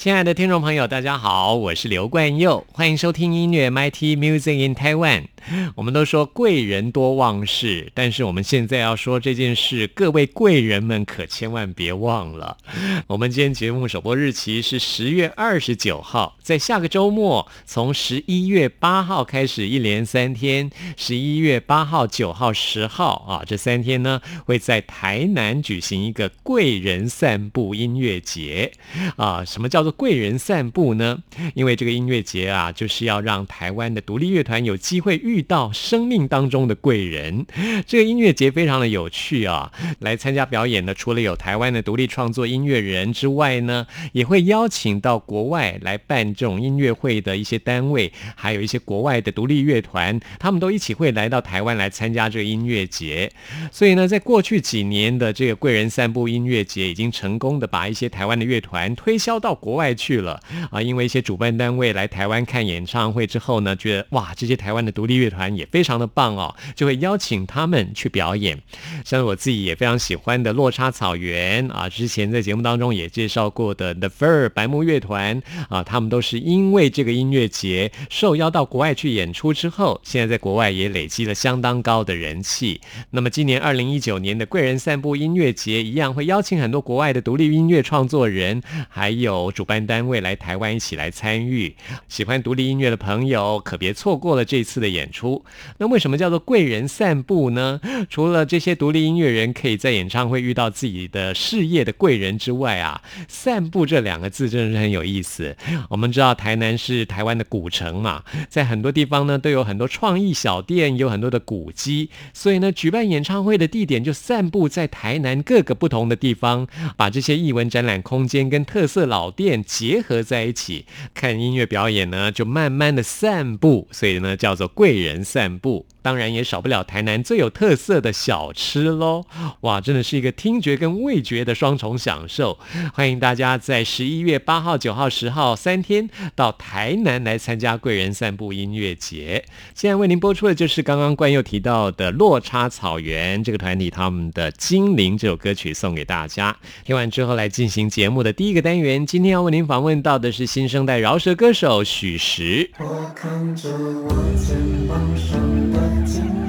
亲爱的听众朋友，大家好，我是刘冠佑，欢迎收听音乐 MIT Music in Taiwan。我们都说贵人多忘事，但是我们现在要说这件事，各位贵人们可千万别忘了。我们今天节目首播日期是十月二十九号，在下个周末，从十一月八号开始，一连三天，十一月八号、九号、十号啊，这三天呢，会在台南举行一个贵人散步音乐节啊。什么叫做贵人散步呢？因为这个音乐节啊，就是要让台湾的独立乐团有机会遇。遇到生命当中的贵人，这个音乐节非常的有趣啊！来参加表演的，除了有台湾的独立创作音乐人之外呢，也会邀请到国外来办这种音乐会的一些单位，还有一些国外的独立乐团，他们都一起会来到台湾来参加这个音乐节。所以呢，在过去几年的这个贵人散步音乐节，已经成功的把一些台湾的乐团推销到国外去了啊！因为一些主办单位来台湾看演唱会之后呢，觉得哇，这些台湾的独立乐团也非常的棒哦，就会邀请他们去表演。像我自己也非常喜欢的落差草原啊，之前在节目当中也介绍过的 The Fur 白木乐团啊，他们都是因为这个音乐节受邀到国外去演出之后，现在在国外也累积了相当高的人气。那么今年二零一九年的贵人散步音乐节一样会邀请很多国外的独立音乐创作人，还有主办单位来台湾一起来参与。喜欢独立音乐的朋友可别错过了这次的演出。那为什么叫做贵人散步呢？除了这些独立音乐人可以在演唱会遇到自己的事业的贵人之外啊，散步这两个字真的是很有意思。我们知道台南是台湾的古城嘛，在很多地方呢都有很多创意小店，有很多的古迹，所以呢举办演唱会的地点就散步在台南各个不同的地方，把这些艺文展览空间跟特色老店结合在一起，看音乐表演呢就慢慢的散步，所以呢叫做贵人。散步。当然也少不了台南最有特色的小吃喽！哇，真的是一个听觉跟味觉的双重享受。欢迎大家在十一月八号、九号、十号三天到台南来参加贵人散步音乐节。现在为您播出的就是刚刚冠佑提到的落差草原这个团体他们的《精灵》这首歌曲，送给大家。听完之后来进行节目的第一个单元。今天要为您访问到的是新生代饶舌歌手许石。我看着我肩陌生的景。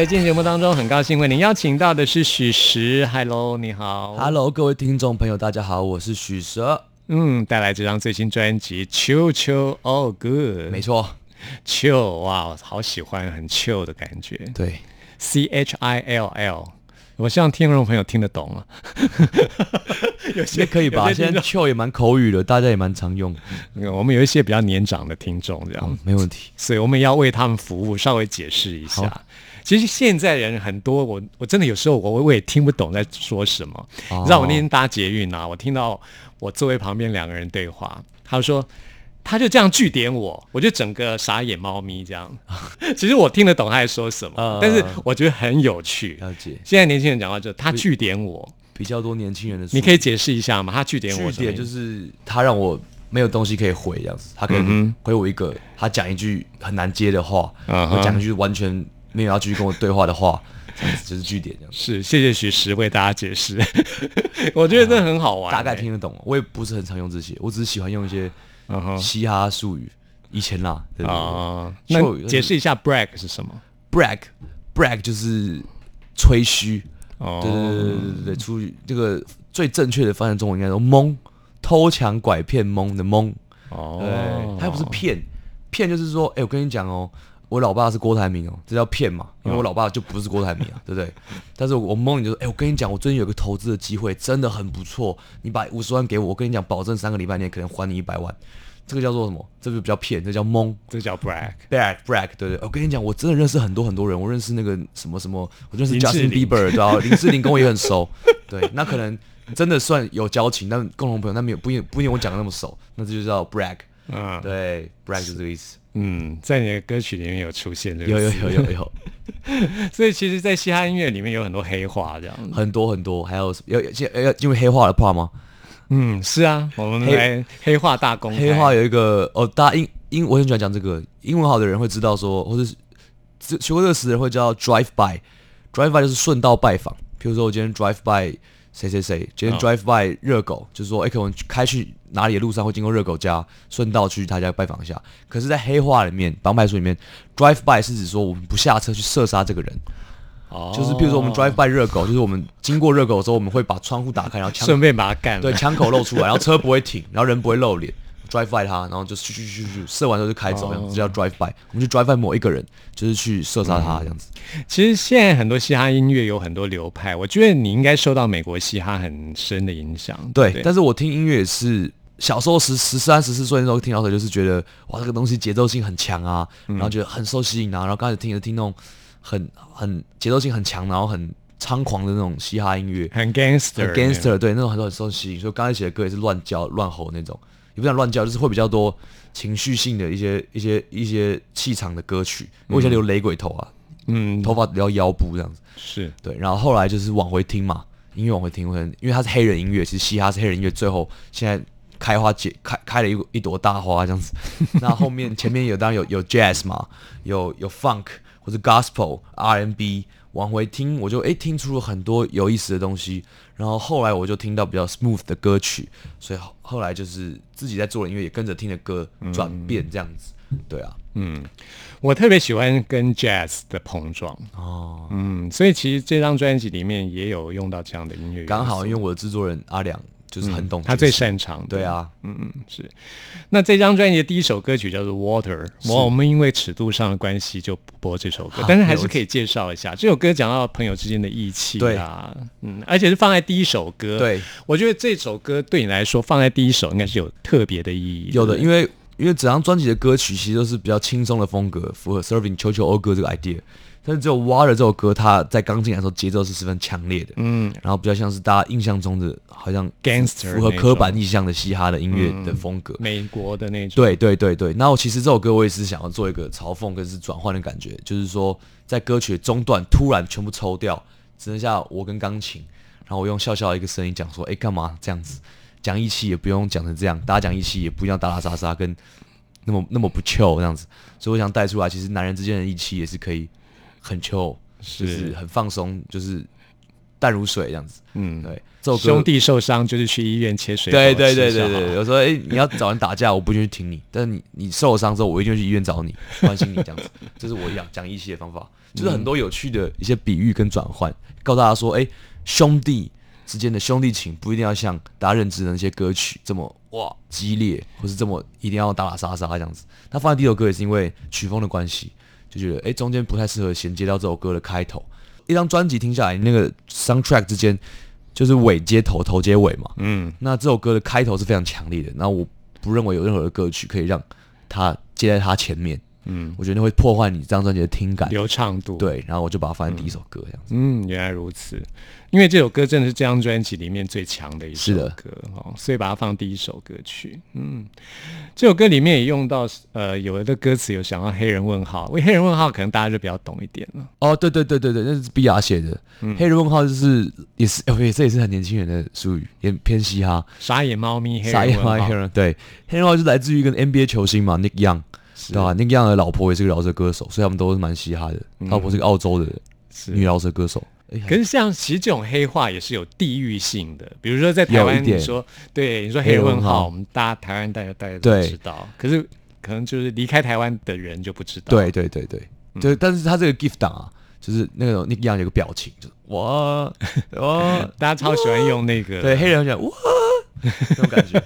在今天节目当中，很高兴为您邀请到的是许石。Hello，你好。Hello，各位听众朋友，大家好，我是许蛇。嗯，带来这张最新专辑《Chill Chill All Good》。没错，Chill，哇，好喜欢，很 Chill 的感觉。对，C H I L L，我希望听众朋友听得懂啊。有些也可以吧？有些听现在 chill 也蛮口语的，大家也蛮常用，众我们有一些比较年长的听众，这样，嗯，没问题。所以我们要为他们服务，稍微解释一下。其实现在人很多，我我真的有时候我我也听不懂在说什么。哦你知道我那天搭捷运啊，我听到我座位旁边两个人对话，他说他就这样据点我，我就整个傻眼猫咪这样。其实我听得懂他在说什么，呃但是我觉得很有趣。了解，现在年轻人讲话就他据点我，比较多年轻人的你可以解释一下吗？他据点我据点就是他让我没有东西可以回这样子，他可以嗯回我一个，他讲一句很难接的话，我讲一句完全没有要继续跟我对话的话，这样子就是据点这样子。是谢谢许石为大家解释，我觉得这很好玩、大概听得懂，我也不是很常用这些，我只是喜欢用一些嘻哈术语。以前啦，对对？对那解释一下 brag 是什么？brag brag 就是吹嘘，哦，对对对对对对对，出于这个最正确的翻译中文应该说蒙，偷抢拐骗蒙的蒙，哦，对，它又不是骗，骗就是说，哎、我跟你讲哦，我老爸是郭台铭哦，这叫骗嘛，因为我老爸就不是郭台铭啊，对不对？但是我蒙你就说，哎、我跟你讲，我最近有个投资的机会，真的很不错，你把五十万给我，我跟你讲，保证三个礼拜内可能还你一百万，这个叫做什么？这个比较骗，这叫蒙。这叫 brag。brag brag，对对，我跟你讲，我真的认识很多很多人，我认识那个什么什么，我认识 Justin Bieber，对啊，林志玲跟我也很熟，对，那可能真的算有交情，但共同朋友，但没有不一定不一定我讲的那么熟，那这就叫 brag，嗯对意思，嗯，在你的歌曲里面有出现这个有有词有有有 所以其实，在嘻哈音乐里面有很多黑话这样。很多很多，还有要要要因为黑化的 part 吗？嗯，是啊，我们黑来黑化大公。黑化有一个哦，大家英英我很喜欢讲这个，英文好的人会知道说，或者学过这个词的人会叫 drive by，drive by 就是顺道拜访。譬如说我今天 drive by 谁谁谁，今天哦 drive by 热狗，就是说，哎、可能开去哪里的路上会经过热狗家，顺道去他家拜访一下。可是，在黑话里面，帮派书里面，drive by 是指说我们不下车去射杀这个人，哦就是譬如说我们 drive by 热狗，就是我们经过热狗的时候，我们会把窗户打开，然后枪顺便把它干了。对，枪口露出来，然后车不会停，然后人不会露脸，drive by 他，然后就去去去去射完之后就开走，这样子叫 drive by。我们去 drive by 某一个人，就是去射杀他这样子。其实现在很多嘻哈音乐有很多流派，我觉得你应该受到美国嘻哈很深的影响。对，不但是我听音乐也是小时候十十三十四岁的时候听到的，就是觉得哇，这个东西节奏性很强啊，然后觉得很受吸引啊，然后刚开始听着听那种很很节奏性很强，然后很猖狂的那种嘻哈音乐，很 gangster，很 gangster，对，那种很多很受吸引，所以刚才写的歌也是乱叫乱吼那种，也不讲乱叫，就是会比较多情绪性的一些一些一些气场的歌曲。我以前留雷鬼头啊，嗯，头发留到腰部这样子，是对，然后后来就是往回听嘛，音乐往回听，我可能因为它是黑人音乐，其实嘻哈是黑人音乐，最后现在开花结开开了一一朵大花这样子。那后面前面有当然有有 jazz 嘛，有有 funk 或者 gospel R&B，往回听我就诶听出了很多有意思的东西。然后后来我就听到比较 smooth 的歌曲，所以后后来就是自己在做的音乐也跟着听的歌转变这样子。对啊，嗯我特别喜欢跟 jazz 的碰撞。哦，嗯，所以其实这张专辑里面也有用到这样的音乐，刚好因为我的制作人阿良就是很懂、他最。擅长的。对啊，嗯嗯是。那这张专辑的第一首歌曲叫做《Water》，我我们因为尺度上的关系就不播这首歌，但是还是可以介绍一下这首歌，讲到朋友之间的义气啊，嗯，而且是放在第一首歌。，对，我觉得这首歌对你来说放在第一首应该是有特别的意义。有的，因为为因为整张专辑的歌曲其实都是比较轻松的风格，符合 Serving 球球欧哥这个 idea。但是只有 Water 这首歌，它在刚进来的时候节奏是十分强烈的，嗯然后比较像是大家印象中的，好像 Gangster 符合那刻板印象的嘻哈的音乐的风格。美国的那种，对对对对，那我其实这首歌我也是想要做一个嘲讽跟是转换的感觉，就是说在歌曲的中段突然全部抽掉，只剩下我跟钢琴，然后我用笑笑的一个声音讲说，哎，干嘛这样子？讲义气也不用讲成这样，大家讲义气也不一定要打打杀杀，跟那么那么不 chill 这样子。所以我想带出来，其实男人之间的义气也是可以很 chill，就是很放松，就是淡如水这样子。嗯，对，这首歌。兄弟受伤就是去医院切水果对对对对对，有时候哎、你要找人打架，我不去挺你，但是你你受了伤之后，我一定去医院找你，关心你这样子，这是我讲讲义气的方法，就是很多有趣的一些比喻跟转换，告诉大家说，哎、兄弟之间的兄弟情不一定要像大家认知的那些歌曲这么哇激烈，或是这么一定要打打杀杀这样子。他放在第一首歌也是因为曲风的关系，就觉得哎、中间不太适合衔接到这首歌的开头。一张专辑听下来，那个 soundtrack 之间就是尾接头，头接尾嘛。嗯，那这首歌的开头是非常强烈的，那我不认为有任何的歌曲可以让它接在它前面。嗯，我觉得那会破坏你这张专辑的听感。流畅度。，对，然后我就把它放在第一首歌这样子。嗯，原来如此。因为这首歌真的是这张专辑里面最强的一首歌哦，所以把它放第一首歌曲。嗯，这首歌里面也用到呃，有的歌词有想到黑人问号，因为黑人问号可能大家就比较懂一点了。哦，对对对对对，那是 B R 写的。黑人问号就是也是，哦，也这也是很年轻人的术语，也偏嘻哈。傻眼猫咪，黑傻眼人问号黑人对，黑人问号就是来自于一个 N B A 球星嘛，Nick Young，对吧？Nick Young 的老婆也是个饶舌歌手，所以他们都是蛮嘻哈的。他老婆是个澳洲的女饶舌歌手。哎可是像其实这种黑话也是有地域性的，比如说在台湾，你说对你说黑人问号，黑人问号。我们大家台湾大家大家都知道，可是可能就是离开台湾的人就不知道。对对对对，嗯。对，但是他这个 gift 档啊，就是那个 Nick Young 有个表情，就是哇哇，大家超喜欢用那个。对，黑人讲哇那种感觉，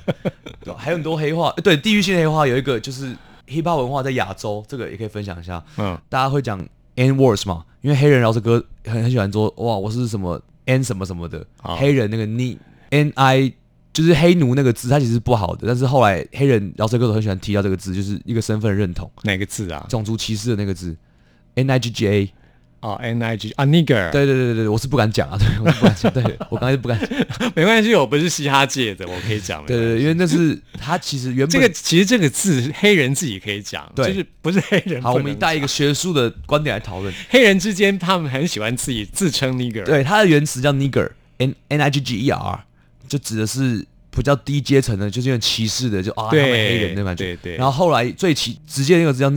还有很多黑话，对，地域性的黑话有一个就是 hip hop 文化在亚洲，这个也可以分享一下。嗯大家会讲 N words 嘛，因为黑人饶舌歌很很喜欢说哇，我是什么 N 什么什么的，好黑人那个 N N I 就是黑奴那个字，它其实是不好的，但是后来黑人饶舌歌手很喜欢提到这个字，就是一个身份认同，哪个字啊？种族歧视的那个字 N I G G A。哦，N I G 啊，nigger，对对对对对，我是不敢讲啊，对我是不敢讲，对 我刚才是不敢讲，没关系，我不是嘻哈界的，我可以讲。对对对，因为那是他其实原本这个其实这个字黑人自己可以讲，对就是不是黑人。好，我们带一个学术的观点来讨论。黑人之间，他们很喜欢自己自称 nigger。对，它的原词叫 nigger，n n i g g e r，就指的是比较低阶层的，就是有点歧视的，就啊，他对们黑人那种感觉。对对然后后来最起直接那个字叫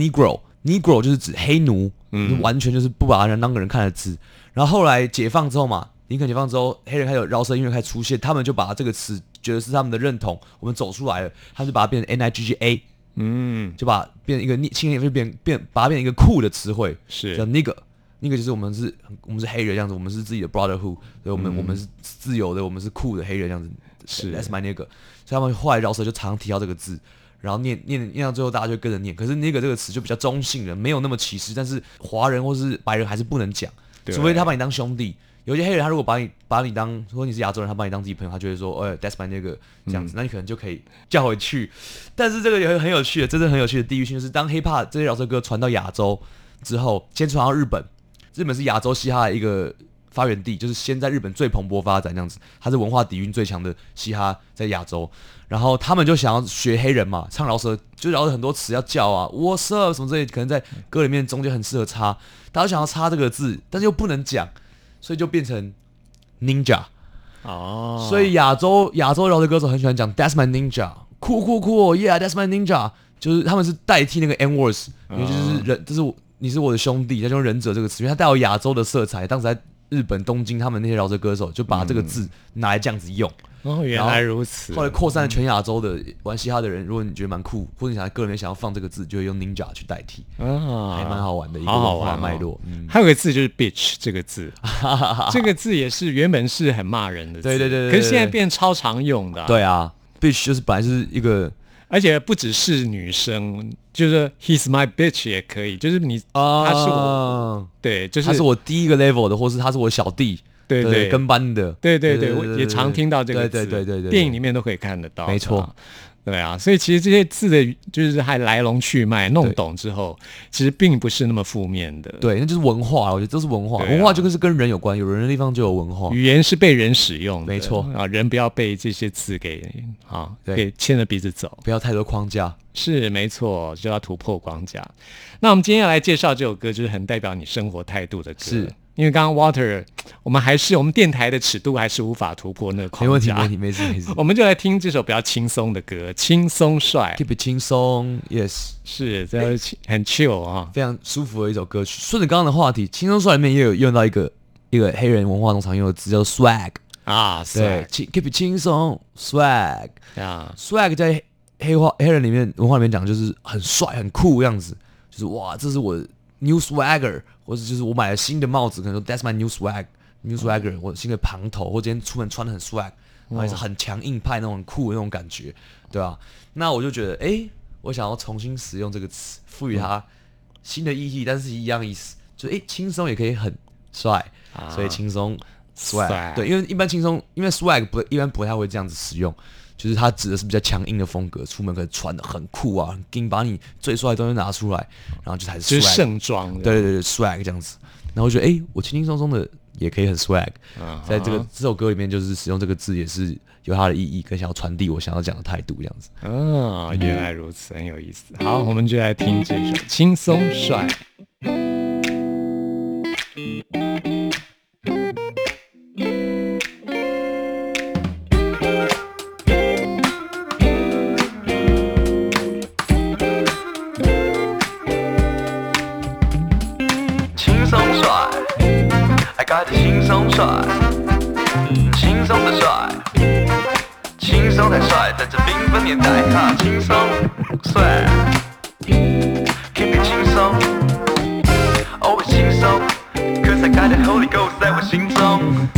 negro，negro 就是指黑奴，嗯完全就是不把人当个人看的字。然后后来解放之后嘛，林肯解放之后，黑人开始有饶舌音乐开始出现，他们就把这个词觉得是他们的认同，我们走出来了，他们就把它变成 n i g g a，嗯，就把变成一个逆青年就变变把它变成一个酷的词汇。是叫 nigger，那个就是我们是我们是黑人这样子，我们是自己的 brotherhood，所以我们、我们是自由的，我们是酷的黑人这样子。是 that's my nigger，所以他们后来饶舌就常提到这个字，然后念念念到最后大家就跟着念。可是 nigger 这个词就比较中性人，没有那么歧视，但是华人或是白人还是不能讲，对除非他把你当兄弟。有些黑人他如果把你把你当，如果你是亚洲人，他把你当自己朋友，他就会说，哎、t h a t s my nigger 这样子，那你可能就可以叫回去。但是这个也很很有趣的，真正很有趣的地域性，就是当 hiphop 这些饶舌歌传到亚洲之后，先传到日本，日本是亚洲嘻哈的一个发源地，就是先在日本最蓬勃发展这样子，它是文化底蕴最强的嘻哈在亚洲。然后他们就想要学黑人嘛，唱饶舌就饶舌很多词要叫啊，What's up 什么之类，可能在歌里面中间很适合插，大家想要插这个字，但是又不能讲，所以就变成 ninja。哦，所以亚洲亚洲饶舌歌手很喜欢讲 That's my ninja，酷酷酷，Yeah，That's my ninja，就是他们是代替那个 N words，因为就是人，这是我你是我的兄弟，他就用忍者这个词，因为他带有亚洲的色彩。当时在日本东京，他们那些饶舌歌手就把这个字拿来这样子用，哦，原来如此。后来扩散了全亚洲的玩嘻哈的人，如果你觉得蛮酷，或者你想在歌里面想要放这个字，就会用 ninja 去代替，啊，还蛮好玩的一个文化脉络。嗯，还有个字就是 bitch 这个字，这个字也是原本是很骂人的字，对对对对可是现在对变超常用的、，对啊，bitch 就是本来是一个而且不只是女生，就是 he's my bitch 也可以，就是你啊，他是我，对，就是他是我第一个 level 的，或是他是我小弟，对对跟班的，对对对，我也常听到这个字，对对对对对，电影里面都可以看得到，没错。对啊，所以其实这些字的，就是还来龙去脉弄懂之后，其实并不是那么负面的。，对，那就是文化，我觉得都是文化，啊文化就是跟人有关，有人的地方就有文化，语言是被人使用的，没错啊，人不要被这些字给啊给牵着鼻子走。不要太多框架。是没错，就要突破框架。那我们今天要来介绍这首歌，就是很代表你生活态度的歌。是因为刚刚 Water，我们还是我们电台的尺度还是无法突破那个框架。没问题，没问题，没事没事。我们就来听这首比较轻松的歌，轻松帅，Keep it 轻松，Yes，是这是很 chill 啊。非常舒服的一首歌曲。顺着刚刚的话题，轻松帅里面也有用到一个一个黑人文化中常用的词叫做 swag，啊，对轻，Keep it 轻松，swag。啊，swag 在黑黑话黑人里面文化里面讲就是很帅很酷样子，就是哇，这是我 new swagger，或者就是我买了新的帽子，可能说 that's my new swag，new swagger，我新的庞头，或今天出门穿的很 swag，然后也是很强硬派那种很酷的那种感觉，对吧、那我就觉得，哎、我想要重新使用这个词，赋予它新的意义，但是一样意思，就哎轻松也可以很帅。所以轻松 swag。swag 对，因为一般轻松，因为 swag 不一般不太会这样子使用，就是他指的是比较强硬的风格，出门可以穿的很酷啊，很硬，把你最帅的东西拿出来，然后就才是就是。盛装，对对对对，swag 这样子。然后我觉得，哎、我轻轻松松的也可以很 swag，、嗯在这个这首歌里面，就是使用这个字也是有它的意义，跟想要传递我想要讲的态度这样子。哦，原来如此，很有意思。好，我们就来听这首《轻松帅》。，I got 轻松帅，轻松的帅，轻松才帅，在这缤纷年代哈，轻松帅，keep it 轻松，always 轻松，cause I got the Holy Ghost 在我心中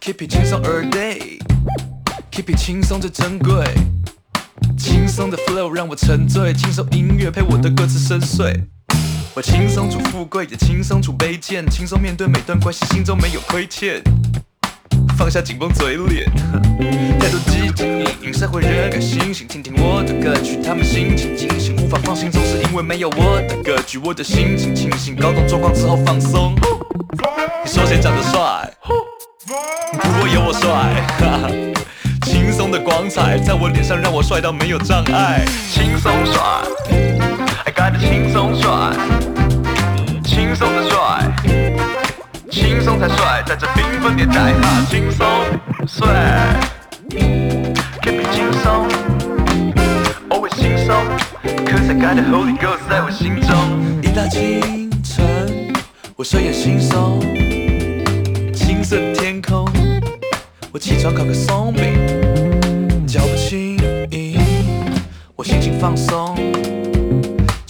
，keep it 轻松 every day，keep it 轻松最珍贵。轻松的 flow 让我沉醉，轻松音乐配我的歌词深邃。我轻松处富贵，也轻松处卑贱，轻松面对每段关系，心中没有亏欠。放下紧绷嘴脸，态度积极，引社会人改心性，听听我的歌曲，他们心情惊醒，无法放心，总是因为没有我的歌曲，我的心情清醒，搞懂状况之后放松。你说谁长得帅？不过有我帅，哈哈。轻松的光彩在我脸上，让我帅到没有障碍。轻松帅，I got 轻松帅，轻松的帅，轻松才帅，在这缤纷年代哈，轻松帅，keep it 轻松，always 轻松，cause I got the Holy Ghost 在我心中。一大清晨，我睡眼惺忪，青色天空。我起床烤个松饼，脚步轻盈，我心情放松，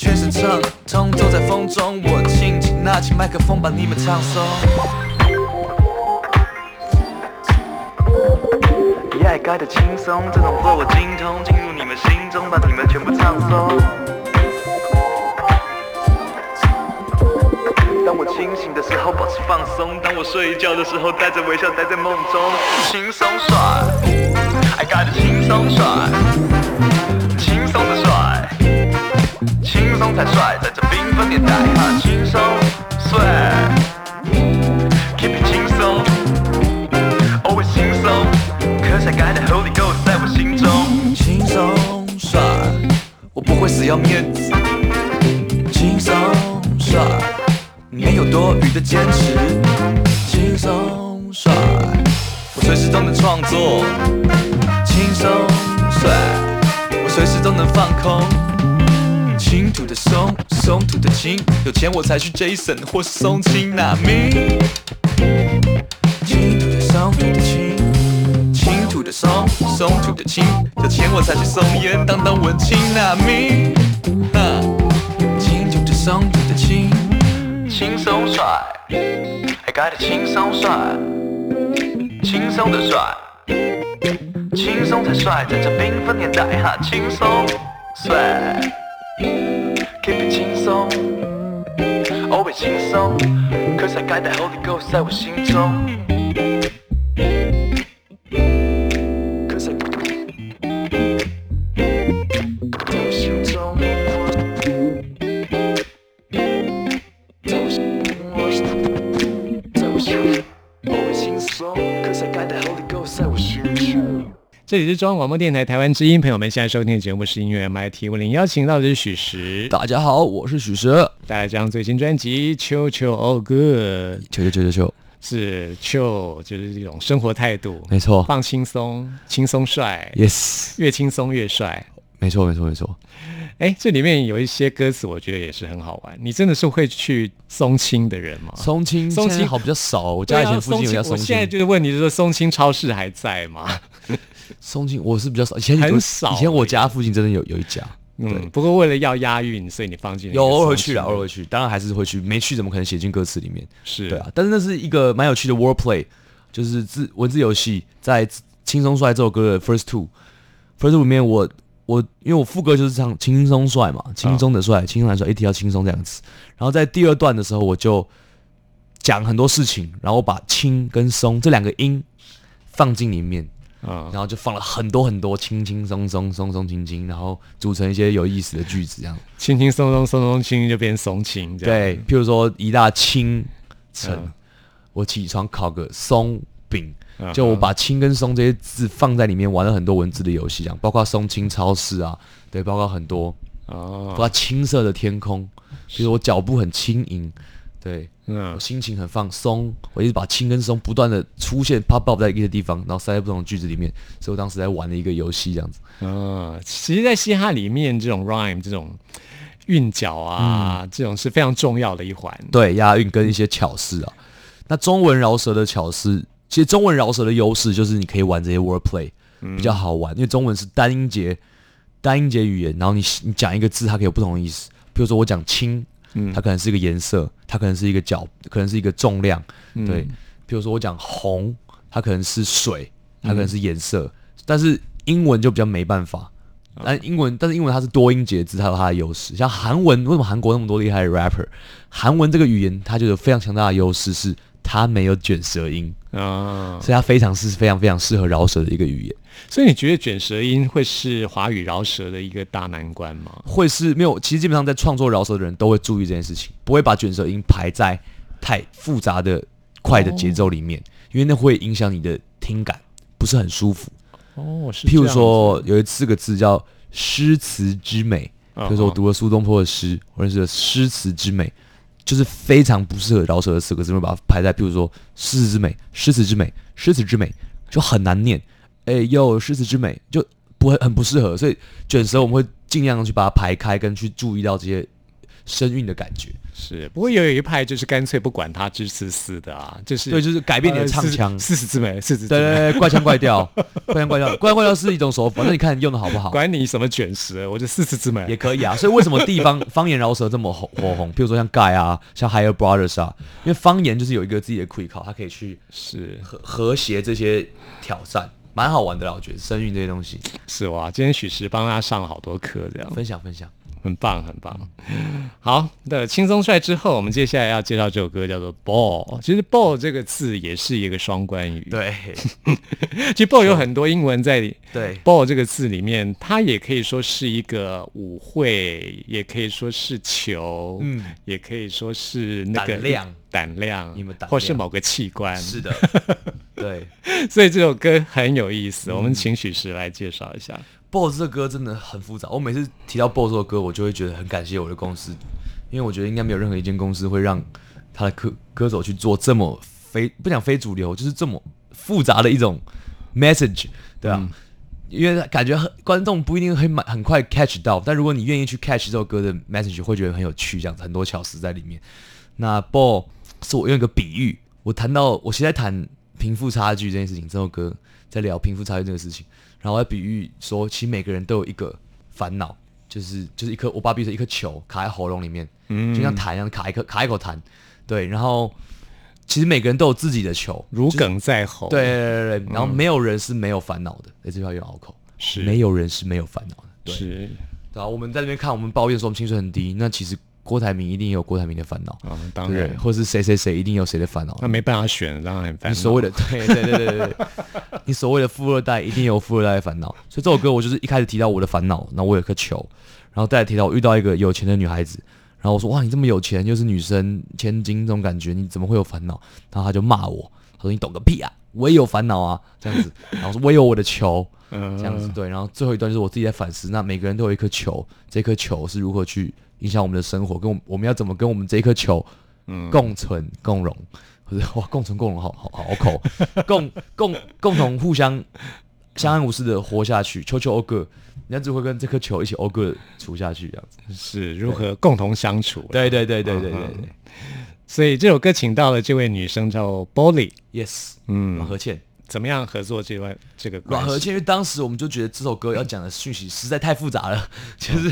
全身畅通，走在风中，我轻轻拿起麦克风，把你们唱松。Yeah, I got 的轻松，这种活我精通，进入你们心中，把你们全部唱松。当我清醒的时候保持放松，当我睡觉的时候带着微笑待在梦中，轻松帅，I got 轻松帅，轻松的帅，轻松才帅，在这缤纷年代哈，轻松帅，keep it 轻松，always 轻松，cause I got the Holy Ghost 在我心中，轻松帅，我不会死要面子，轻松帅。没有多余的坚持，轻松帅，我随时都能创作，轻松帅，我随时都能放空。松，土的青，有钱我才去 Jason 或是松青那咪。轻土的松，土的轻，轻土的松，松土的轻，有钱我才去松烟当当文青那咪。哈，轻土的松，土的轻。轻松帅，I got 轻松帅，轻松的帅，轻松才帅，在这缤纷年代哈，轻松帅，keep it 轻松，always 轻松，cause I got that Holy Ghost 在我心中这里是中央广播电台台湾之音，朋友们现在收听的节目是音乐 MIT，我您邀请到的是许石，大家好，我是许石，带来这张最新专辑《秋秋 All Good》，秋秋秋秋。秋，是 chill，就是一种生活态度，没错。放轻松，轻松帅，，yes，越轻松越帅。没错没错没错，哎，这里面有一些歌词，我觉得也是很好玩。你真的是会去松青的人吗？松青松青好比较少，我家以前附近有家松松青。我现在，就是问你，就是松青超市还在吗？松青我是比较少，以前很少以前我家附近真的有有一家，嗯，不过为了要押韵，所以你放进有偶尔会去啦，偶尔会去，当然还是会去，没去怎么可能写进歌词里面？是。对啊，但是那是一个蛮有趣的 wordplay，就是字文字游戏，在《轻松帅》这首歌的 first two，first two 里面我我因为我副歌就是唱轻松帅嘛，轻松的帅，轻松来帅，一提到轻松这样子，然后在第二段的时候我就讲很多事情，然后把轻跟松这两个音放进里面，啊。然后就放了很多很多轻轻松松、松松轻轻，然后组成一些有意思的句子，这样。轻轻松松松松轻就变松轻，对，譬如说一大清晨，嗯我起床烤个松饼，嗯就我把轻跟松这些字放在里面，玩了很多文字的游戏，这样，包括松青超市啊，对，包括很多，包哦，括青色的天空，比如我脚步很轻盈，对嗯我心情很放松，我一直把轻跟松不断的出现 pop up 在一些地方，然后塞在不同的句子里面，所以我当时在玩的一个游戏这样子。嗯，其实，在嘻哈里面，这种 rhyme 这种韵脚啊，这种是非常重要的一环。对，押韵跟一些巧思啊。那中文饶舌的巧思，其实中文饶舌的优势就是你可以玩这些 wordplay，比较好玩，因为中文是单音节单音节语言，然后你你讲一个字，它可以有不同的意思。比如说我讲轻，它可能是一个颜色，它可能是一个角，可能是一个重量，对。比如说我讲红，它可能是水，它可能是颜色，但是英文就比较没办法。但英文，但是英文它是多音节字，它有它的优势。像韩文，为什么韩国那么多厉害的 rapper？韩文这个语言它就有非常强大的优势，是它没有卷舌音，啊，所以它非常是非常非常适合饶舌的一个语言。所以你觉得卷舌音会是华语饶舌的一个大难关吗？会是没有，其实基本上在创作饶舌的人都会注意这件事情，不会把卷舌音排在太复杂的快的节奏里面，因为那会影响你的听感，不是很舒服。哦，是譬如说，有一四个字叫诗词之美，嗯比如说我读了苏东坡的诗，我认识了诗词之美，就是非常不适合饶舌的四个字，会把它排在比如说诗词之美、诗词之美、诗词之美，就很难念。哎呦，诗词之美就不会很不适合，所以卷舌我们会尽量去把它排开，跟去注意到这些声韵的感觉。是，不过也有一派就是干脆不管它支持四的啊，就是对，就是改变你的唱腔。四十之美，四十之美，对对对，怪腔怪调，怪腔怪调，怪腔怪调是一种手法，那你看用的好不好？管你什么卷舌，我就四十之美也可以啊。所以为什么地方 方言饶舌这么火火红？譬如说像盖啊，像 Higher Brothers 啊，因为方言就是有一个自己的 quick 考，它可以去是和和谐这些挑战，蛮好玩的啦。我觉得声韵这些东西，是哇，今天许石帮他上了好多课，这样分享分享。很棒很棒。好的，轻松帅之后，我们接下来要介绍这首歌叫做《ball》。其实 “ball” 这个字也是一个双关语。，对 其实 “ball” 有很多英文在对 ball 这个字里面，它也可以说是一个舞会，也可以说是球，嗯，也可以说是那个胆量胆量，你们胆量或是某个器官。是的，对。所以这首歌很有意思，我们请许石来介绍一下。BOSS 这歌真的很复杂，我每次提到 BOSS 这首歌，我就会觉得很感谢我的公司，因为我觉得应该没有任何一间公司会让他的歌歌手去做这么非不讲非主流，就是这么复杂的一种 message，对啊，因为感觉很观众不一定会蛮很快 catch 到，但如果你愿意去 catch 这首歌的 message，会觉得很有趣，这样子很多巧思在里面。那 BOSS 是我用一个比喻，我谈到我现在谈贫富差距这件事情，这首歌在聊贫富差距这个事情。然后要比喻说，其实每个人都有一个烦恼，就是就是一颗我把它比喻成一颗球卡在喉咙里面，嗯就像痰一样卡一颗卡一口痰，对。然后其实每个人都有自己的球，如鲠在喉，对对对对。然后没有人是没有烦恼的，哎，这句话有拗口，是没有人是没有烦恼的，对。是对啊，我们在那边看，我们抱怨说我们薪水很低，那其实郭台铭一定有郭台铭的烦恼，啊，当然，或是谁谁谁一定有谁的烦恼。那没办法选，当然很烦恼。你所谓的对对对对对。对，你所谓的富二代一定有富二代的烦恼，所以这首歌我就是一开始提到我的烦恼，然后我有颗球，然后再提到我遇到一个有钱的女孩子，然后我说哇你这么有钱又是女生千金这种感觉，你怎么会有烦恼？然后他就骂我，他说你懂个屁啊，我也有烦恼啊。这样子，然后我说我也有我的球。嗯。这样子对，然后最后一段就是我自己在反思，那每个人都有一颗球，这颗球是如何去影响我们的生活，跟我们我们要怎么跟我们这一颗球共存共荣，或者哇共存共荣好好好口，共共共同互相相安无事的活下去，球球欧个，你要只会跟这颗球一起欧个处下去这样子。是如何共同相处。对对对对对对嗯对。所以这首歌请到了这位女生叫 Bolly，，yes，嗯。何倩，怎么样合作这段这个关系？因为当时我们就觉得这首歌要讲的讯息实在太复杂了，就是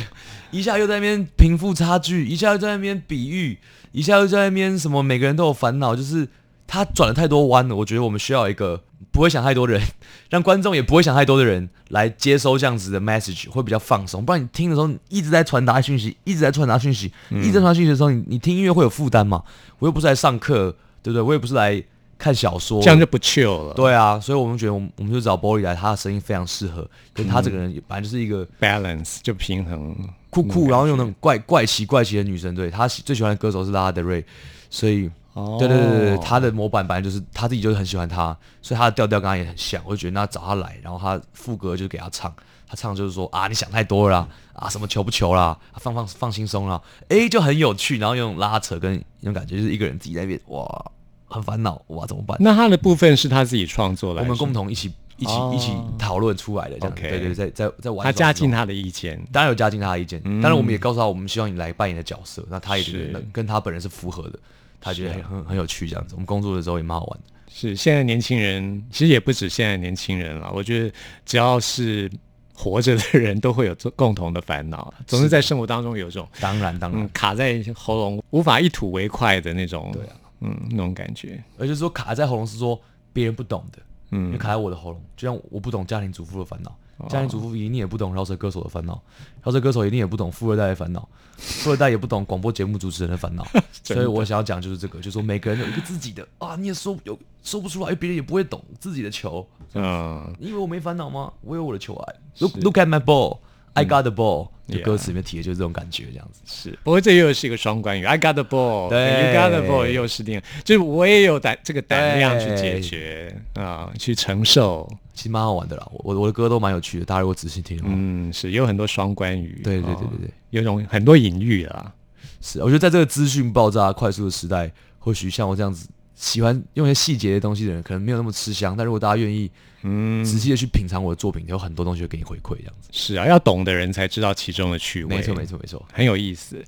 一下又在那边贫富差距，一下又在那边比喻，一下又在那边什么每个人都有烦恼，就是他转了太多弯了。我觉得我们需要一个不会想太多的人，让观众也不会想太多的人来接收这样子的 message，会比较放松。不然你听的时候你一直在传达讯息，一直在传达讯息，一直在传达讯息的时候，你你听音乐会有负担嘛？我又不是来上课，对不对？我也不是来看小说，这样就不 chill 了。对啊，所以我们觉得我们我们就找 Boy 来，他的声音非常适合，跟他这个嗯人也本来就是一个 balance 就平衡。酷酷，然后用那种怪怪奇怪奇的女生，对他喜最喜欢的歌手是拉拉德瑞，所以哦。对对对对对，他的模板本来就是他自己就是很喜欢他，所以他的调调跟他也很像，我就觉得那找他来，然后他副歌就给他唱，他唱就是说啊你想太多了啦，啊什么求不求啦，啊放放放轻松啦，诶就很有趣，然后用拉扯跟那种感觉，就是一个人自己在那边哇很烦恼哇怎么办？那他的部分是他自己创作来的，我们共同一起一起、哦一起讨论出来的这样子，OK 对对，在在在玩他加进他的意见。当然有加进他的意见，嗯当然我们也告诉他，我们希望你来扮演的角色，那他也觉是得跟他本人是符合的，他觉得很很很有趣这样子。我们工作的时候也蛮好玩的。是现在年轻人，其实也不止现在年轻人了。我觉得只要是活着的人都会有这共同的烦恼，总是在生活当中有一种当然当然，嗯卡在喉咙无法一吐为快的那种，嗯那种感觉。而且说卡在喉咙是说别人不懂的，嗯为卡在我的喉咙，就像我不懂家庭主妇的烦恼，家庭主妇一定也不懂饶舌歌手的烦恼，饶舌歌手一定也不懂富二代的烦恼，富二代也不懂广播节目主持人的烦恼。所以我想要讲就是这个，就是说每个人有一个自己的啊，你也说有说不出来，别人也不会懂自己的球。嗯，你以为我没烦恼吗？我有我的球爱。Look look at my ball, I got the ball、就歌词里面提的就是这种感觉，这样子。是。不过这又是一个双关语，I got the ball，对 you got the ball 又是另，就是我也有胆这个胆量去解决啊、去承受。其实蛮好玩的啦，我我我的歌都蛮有趣的，大家如果仔细听的话，嗯，是有很多双关语，对对对哦对对，有种很多隐喻啦。是。我觉得在这个资讯爆炸快速的时代，或许像我这样子喜欢用一些细节的东西的人，可能没有那么吃香。但如果大家愿意嗯，仔细的去品尝我的作品，有很多东西会给你回馈，这样子。是啊，要懂的人才知道其中的趣味。没错没错没错，很有意思。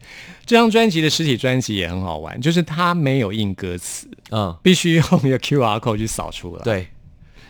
这张专辑的实体专辑也很好玩，就是它没有印歌词，嗯，必须用一个 QR code 去扫出来。，对。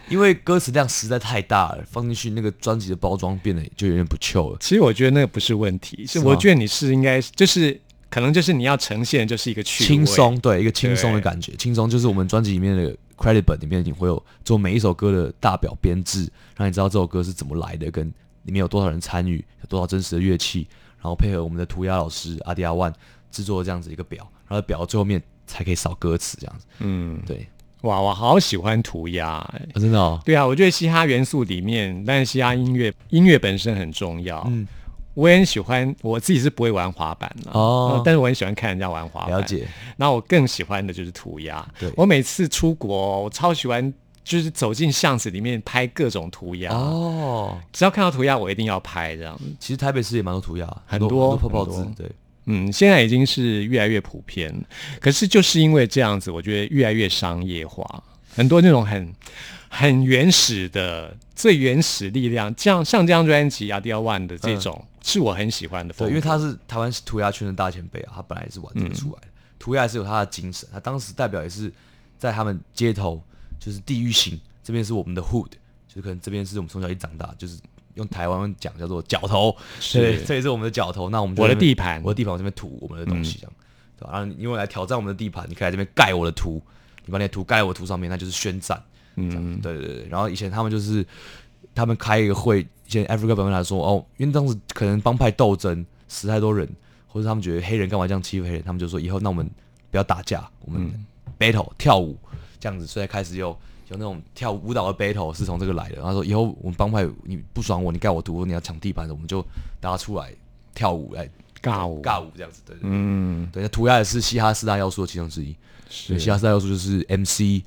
因为歌词量实在太大了，放进去那个专辑的包装变得就有点不 chill 了。其实我觉得那个不是问题，是我觉得你是应该就是可能就是你要呈现的就是一个趣味。轻松，对一个轻松的感觉。轻松就是我们专辑里面的 credit 本里面，你会有做每一首歌的大表编制，让你知道这首歌是怎么来的，跟里面有多少人参与，有多少真实的乐器，然后配合我们的涂鸦老师阿迪亚万制作这样子一个表，然后表最后面才可以扫歌词这样子。嗯，对，哇，我好喜欢涂鸦、真的哦，对啊，我觉得嘻哈元素里面，但是嘻哈音乐音乐本身很重要。嗯，我也很喜欢，我自己是不会玩滑板的哦但是我很喜欢看人家玩滑板。了解。那我更喜欢的就是涂鸦。对我每次出国，我超喜欢，就是走进巷子里面拍各种涂鸦。哦，只要看到涂鸦，我一定要拍这样。其实台北市也蛮多涂鸦，很多多很多泡泡很多，字对。嗯，现在已经是越来越普遍，可是就是因为这样子，我觉得越来越商业化，很多那种很很原始的、最原始力量，这样像这张专辑《阿迪奥万》的这种，是我很喜欢的风对，因为他是台湾涂鸦圈的大前辈啊，他本来也是玩这个出来的。涂鸦是有他的精神，他当时代表也是在他们街头，就是地域性，这边是我们的 hood，就是可能这边是我们从小一长大，就是用台湾讲叫做脚头，是对，这也是我们的脚头。那我们就我的地盘嗯我的地盘，我这边涂我们的东西，这样，对吧？然后因为来挑战我们的地盘，你可以来这边盖我的图，你把你的图盖在我图上面，那就是宣战。嗯，对对对。然后以前他们就是他们开一个会，以前 Africa 本来说哦，因为当时可能帮派斗争死太多人，或者他们觉得黑人干嘛这样欺负黑人，他们就说以后那我们不要打架，我们 battle、跳舞这样子，所以开始有有那种跳舞蹈的 battle 是从这个来的。他说以后我们帮派你不爽我，你盖我图，你要抢地盘的，我们就大家出来跳舞来尬舞，尬舞这样子，对对对。嗯，对，那涂鸦也是嘻哈四大要素的其中之一。是，嘻哈四大要素就是 MC，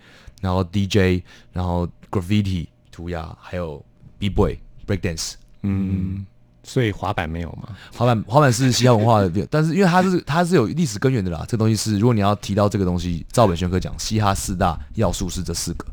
然后 DJ，然后 graffiti 涂鸦，还有 b boy break dance。嗯，所以滑板没有吗？滑板滑板是嘻哈文化的，但是因为它是它是有历史根源的啦。这个东西是，如果你要提到这个东西，照本宣科讲，嘻哈四大要素是这四个，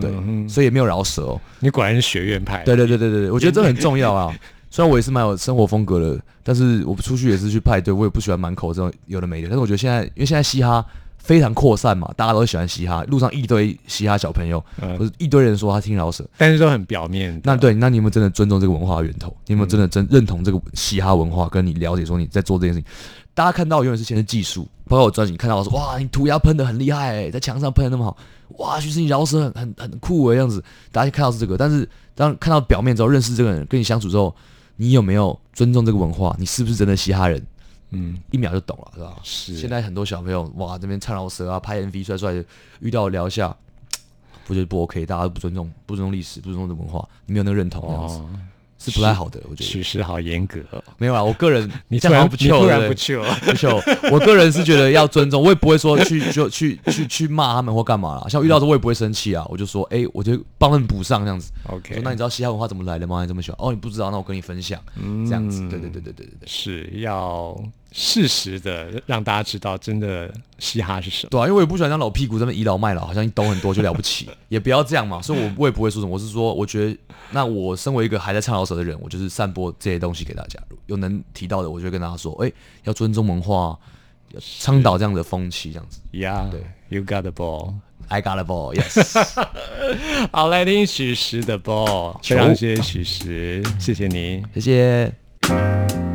对，所以也没有饶舌哦。你果然是学院派。对对对对对对，我觉得这很重要啊。虽然我也是蛮有生活风格的，但是我出去也是去派对，我也不喜欢满口这种有的没的。但是我觉得现在，因为现在嘻哈非常扩散嘛，大家都喜欢嘻哈，路上一堆嘻哈小朋友，嗯或者一堆人说他听饶舌。但是都很表面。那对，那你有没有真的尊重这个文化源头？你有没有真的真认同这个嘻哈文化？跟你了解说你在做这件事情，大家看到永远是先是技术，包括我专辑，看到我说哇，你涂鸦喷的很厉害、欸，在墙上喷的那么好，哇，其实你饶舌很很很酷诶、这样子，大家看到是这个，但是当看到表面之后，认识这个人，跟你相处之后，你有没有尊重这个文化？你是不是真的嘻哈人？嗯，一秒就懂了，是吧？是。现在很多小朋友哇，这边唱饶舌啊，拍 MV 帅帅的，遇到聊一下，不觉得不 OK，大家都不尊重，不尊重历史，不尊重的文化，你没有那个认同，这样子、哦，是不太好的，我觉得。许师好严格哦，没有啊，我个人 你这样不去突然不去了，不去。我个人是觉得要尊重，我也不会说去就去去去骂他们或干嘛啦。像遇到这我也不会生气啊，我就说，哎、我就帮他们补上这样子。OK 那你知道嘻哈文化怎么来的吗？你这么喜欢？哦，你不知道，那我跟你分享，这样子。对对对对对对对。是要适时的让大家知道真的嘻哈是什么。对啊，因为我也不喜欢当老屁股，这么倚老卖老，好像你懂很多就了不起，也不要这样嘛。所以我我也不会说什么，我是说，我觉得那我身为一个还在唱老舌的人，我就是散播这些东西给大家，有能提到的，我就会跟大家说，哎、要尊重文化，要倡导这样的风气，这样子。Yeah，对，You got the ball。I got a ball, yes。好，来听许石的 ball，非常谢谢许石，谢谢你。谢谢。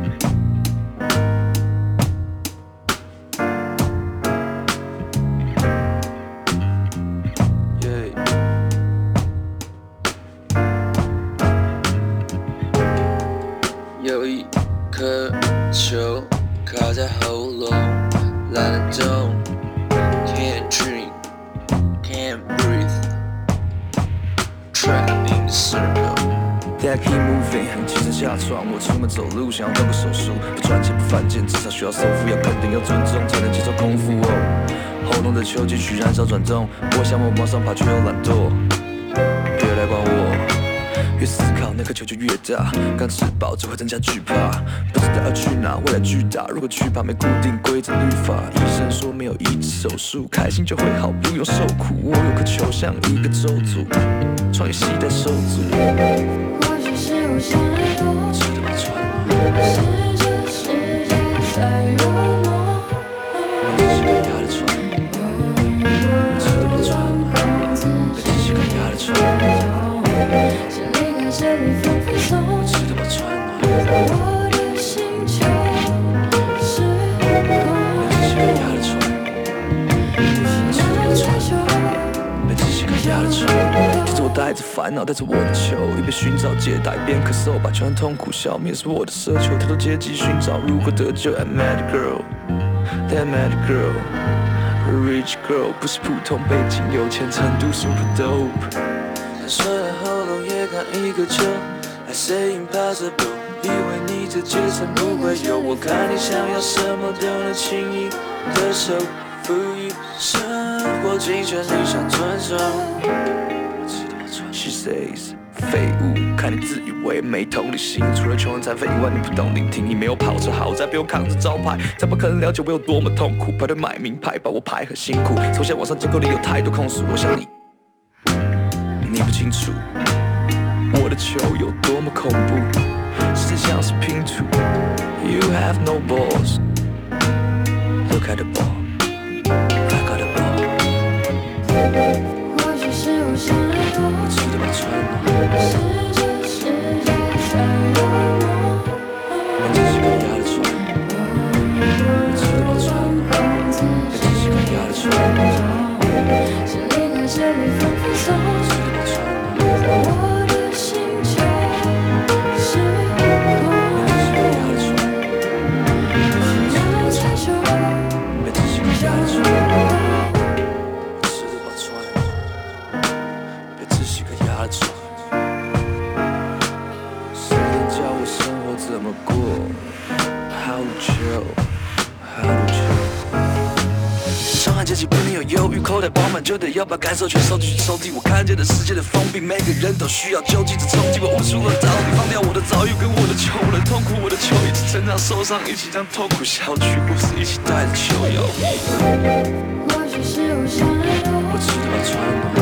继续燃烧转动，我想我往上爬却又懒惰，别来管我，越思考那颗球就越大，刚吃饱只会增加惧怕，不知道要去哪，未来巨大，如果惧怕没固定规则律法，医生说没有医治手术，开心就会好，不用受苦，我有颗球像一个咒诅，创业系带手足。或许是我想太多，寻找解答，一边咳嗽，把全痛苦消灭是我的奢求。抬头阶级寻找如何得救，I'm mad girl, that mad girl, a rich girl，不是普通背景，有钱程度 super dope。摔了喉咙也看一个球，I say impossible，以为你这阶层不会有，我看你想要什么都能轻易的手赋予生活尽全力想尊重。She says，废物，看你自以为没同理心，除了穷人残废以外，你不懂聆听。你没有跑车豪宅，不用扛着招牌，才不可能了解我有多么痛苦。排队买名牌，把我排很辛苦。从小网上结构里有太多控诉，我想你，你不清楚我的球有多么恐怖，世界像是拼图。You have no balls. Look at the ball. I got a ball. 或许是我想太多，吃得饱穿吗？是就得要把感受全收进去抽屉。我看见的世界的封闭，每个人都需要救济，的冲击我悟出了道理，放掉我的遭遇跟我的球，我的痛苦，我的球，一起成长受伤，一起将痛苦消去，不是一起带着球友。或许是我想太多，我吃得饱穿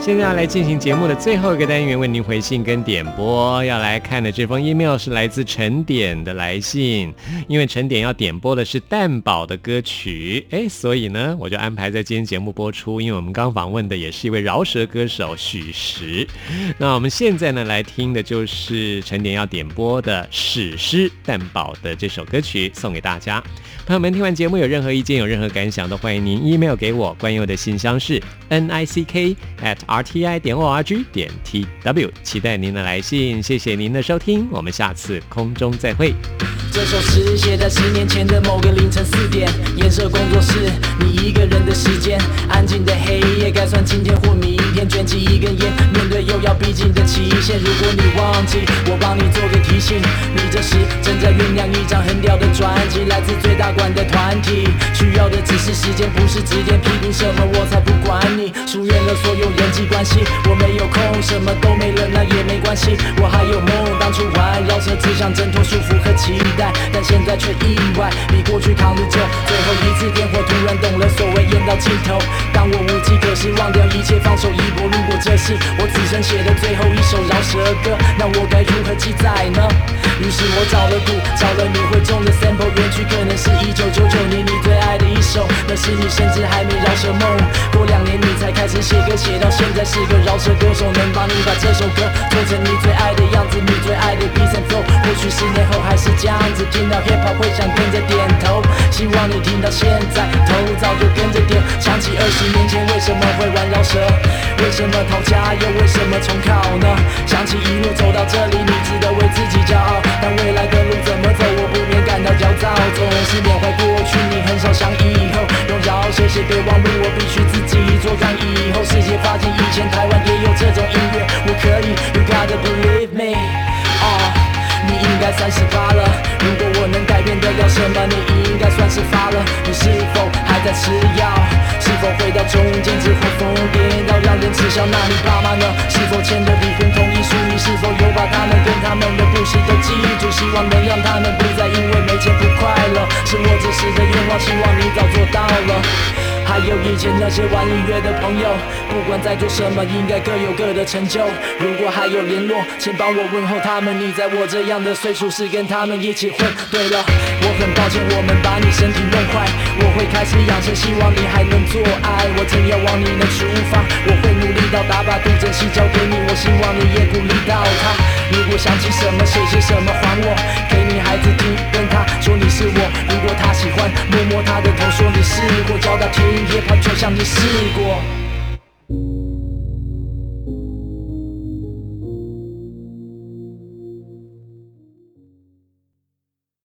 现在要来进行节目的最后一个单元，为您回信跟点播。要来看的这封 email 是来自陈点的来信，因为陈点要点播的是蛋宝的歌曲，哎，所以呢，我就安排在今天节目播出。因为我们刚访问的也是一位饶舌歌手许石，那我们现在呢来听的就是陈点要点播的史诗蛋宝的这首歌曲，送给大家。朋友们，听完节目有任何意见、有任何感想，都欢迎您 email 给我。关于我的信箱是 n i c k at r t i 点 o r g 点 t w，期待您的来信。谢谢您的收听，我们下次空中再会。这首诗写在十年前的某个凌晨四点，颜色工作室，你一个人的时间，安静的黑夜，该算今天或明天，卷起一根烟，面对又要逼近的期限。如果你忘记，我帮你做个提醒，你这时正在酝酿一张很屌的专辑，来自最大馆的团体，需要的只是时间，不是指点批评什么，我才不管你。疏远了所有人际关系，我没有空，什么都没了，那也没关系，我还有梦，当初环绕着只想挣脱束缚和期待，但现在却意外比过去扛得久。最后一次点火，突然懂了所谓烟到尽头。当我无计可施，忘掉一切，放手一搏。如果这是我此生写的最后一首饶舌歌，那我该如何记载呢？于是我找了鼓，找了你会中的 sample，原曲可能是一九九九年你最爱的一首，那时你甚至还没饶舌梦。过两年你才开始写歌，写到现现在是个饶舌歌手，能帮你把这首歌做成你最爱的样子，你最爱的 beat and flow。或许十年后还是这样子，听到 hip hop 会想跟着点头。希望你听到现在，头早就跟着点。想起二十年前为什么会玩饶舌，为什么逃家又为什么重考呢？想起一路走到这里，你值得为自己骄傲。但未来的路怎么走，我不免感到焦躁。总是缅怀过去，你很少想以后。用饶舌写备忘录，我必须让以后世界发现以前台湾也有这种音乐，我可以，You gotta believe me。啊，你应该三十八了。如果我能改变得了什么，你应该算是发了。你是否还在吃药？是否回到中间之后疯癫到让人耻笑？那你爸妈呢？是否签了离婚同意书？你是否有把他们跟他们的故事都记住？希望能让他们不再因为没钱不快乐。是我这时的愿望，希望你早做到了。还有以前那些玩音乐的朋友，不管在做什么，应该各有各的成就。如果还有联络，请帮我问候他们。你在我这样的岁数，是跟他们一起混。对了，我很抱歉，我们把你身体弄坏。我会开始养生，希望你还能做爱。我真要往你能出发，我会努力到达，把杜珍惜交给你。我希望你也鼓励到他。如果想起什么，写些什么还我，给你孩子听，跟他说你是我。如果他喜欢，摸摸他的头，说你是。我，教他听 hip hop，就像你试过。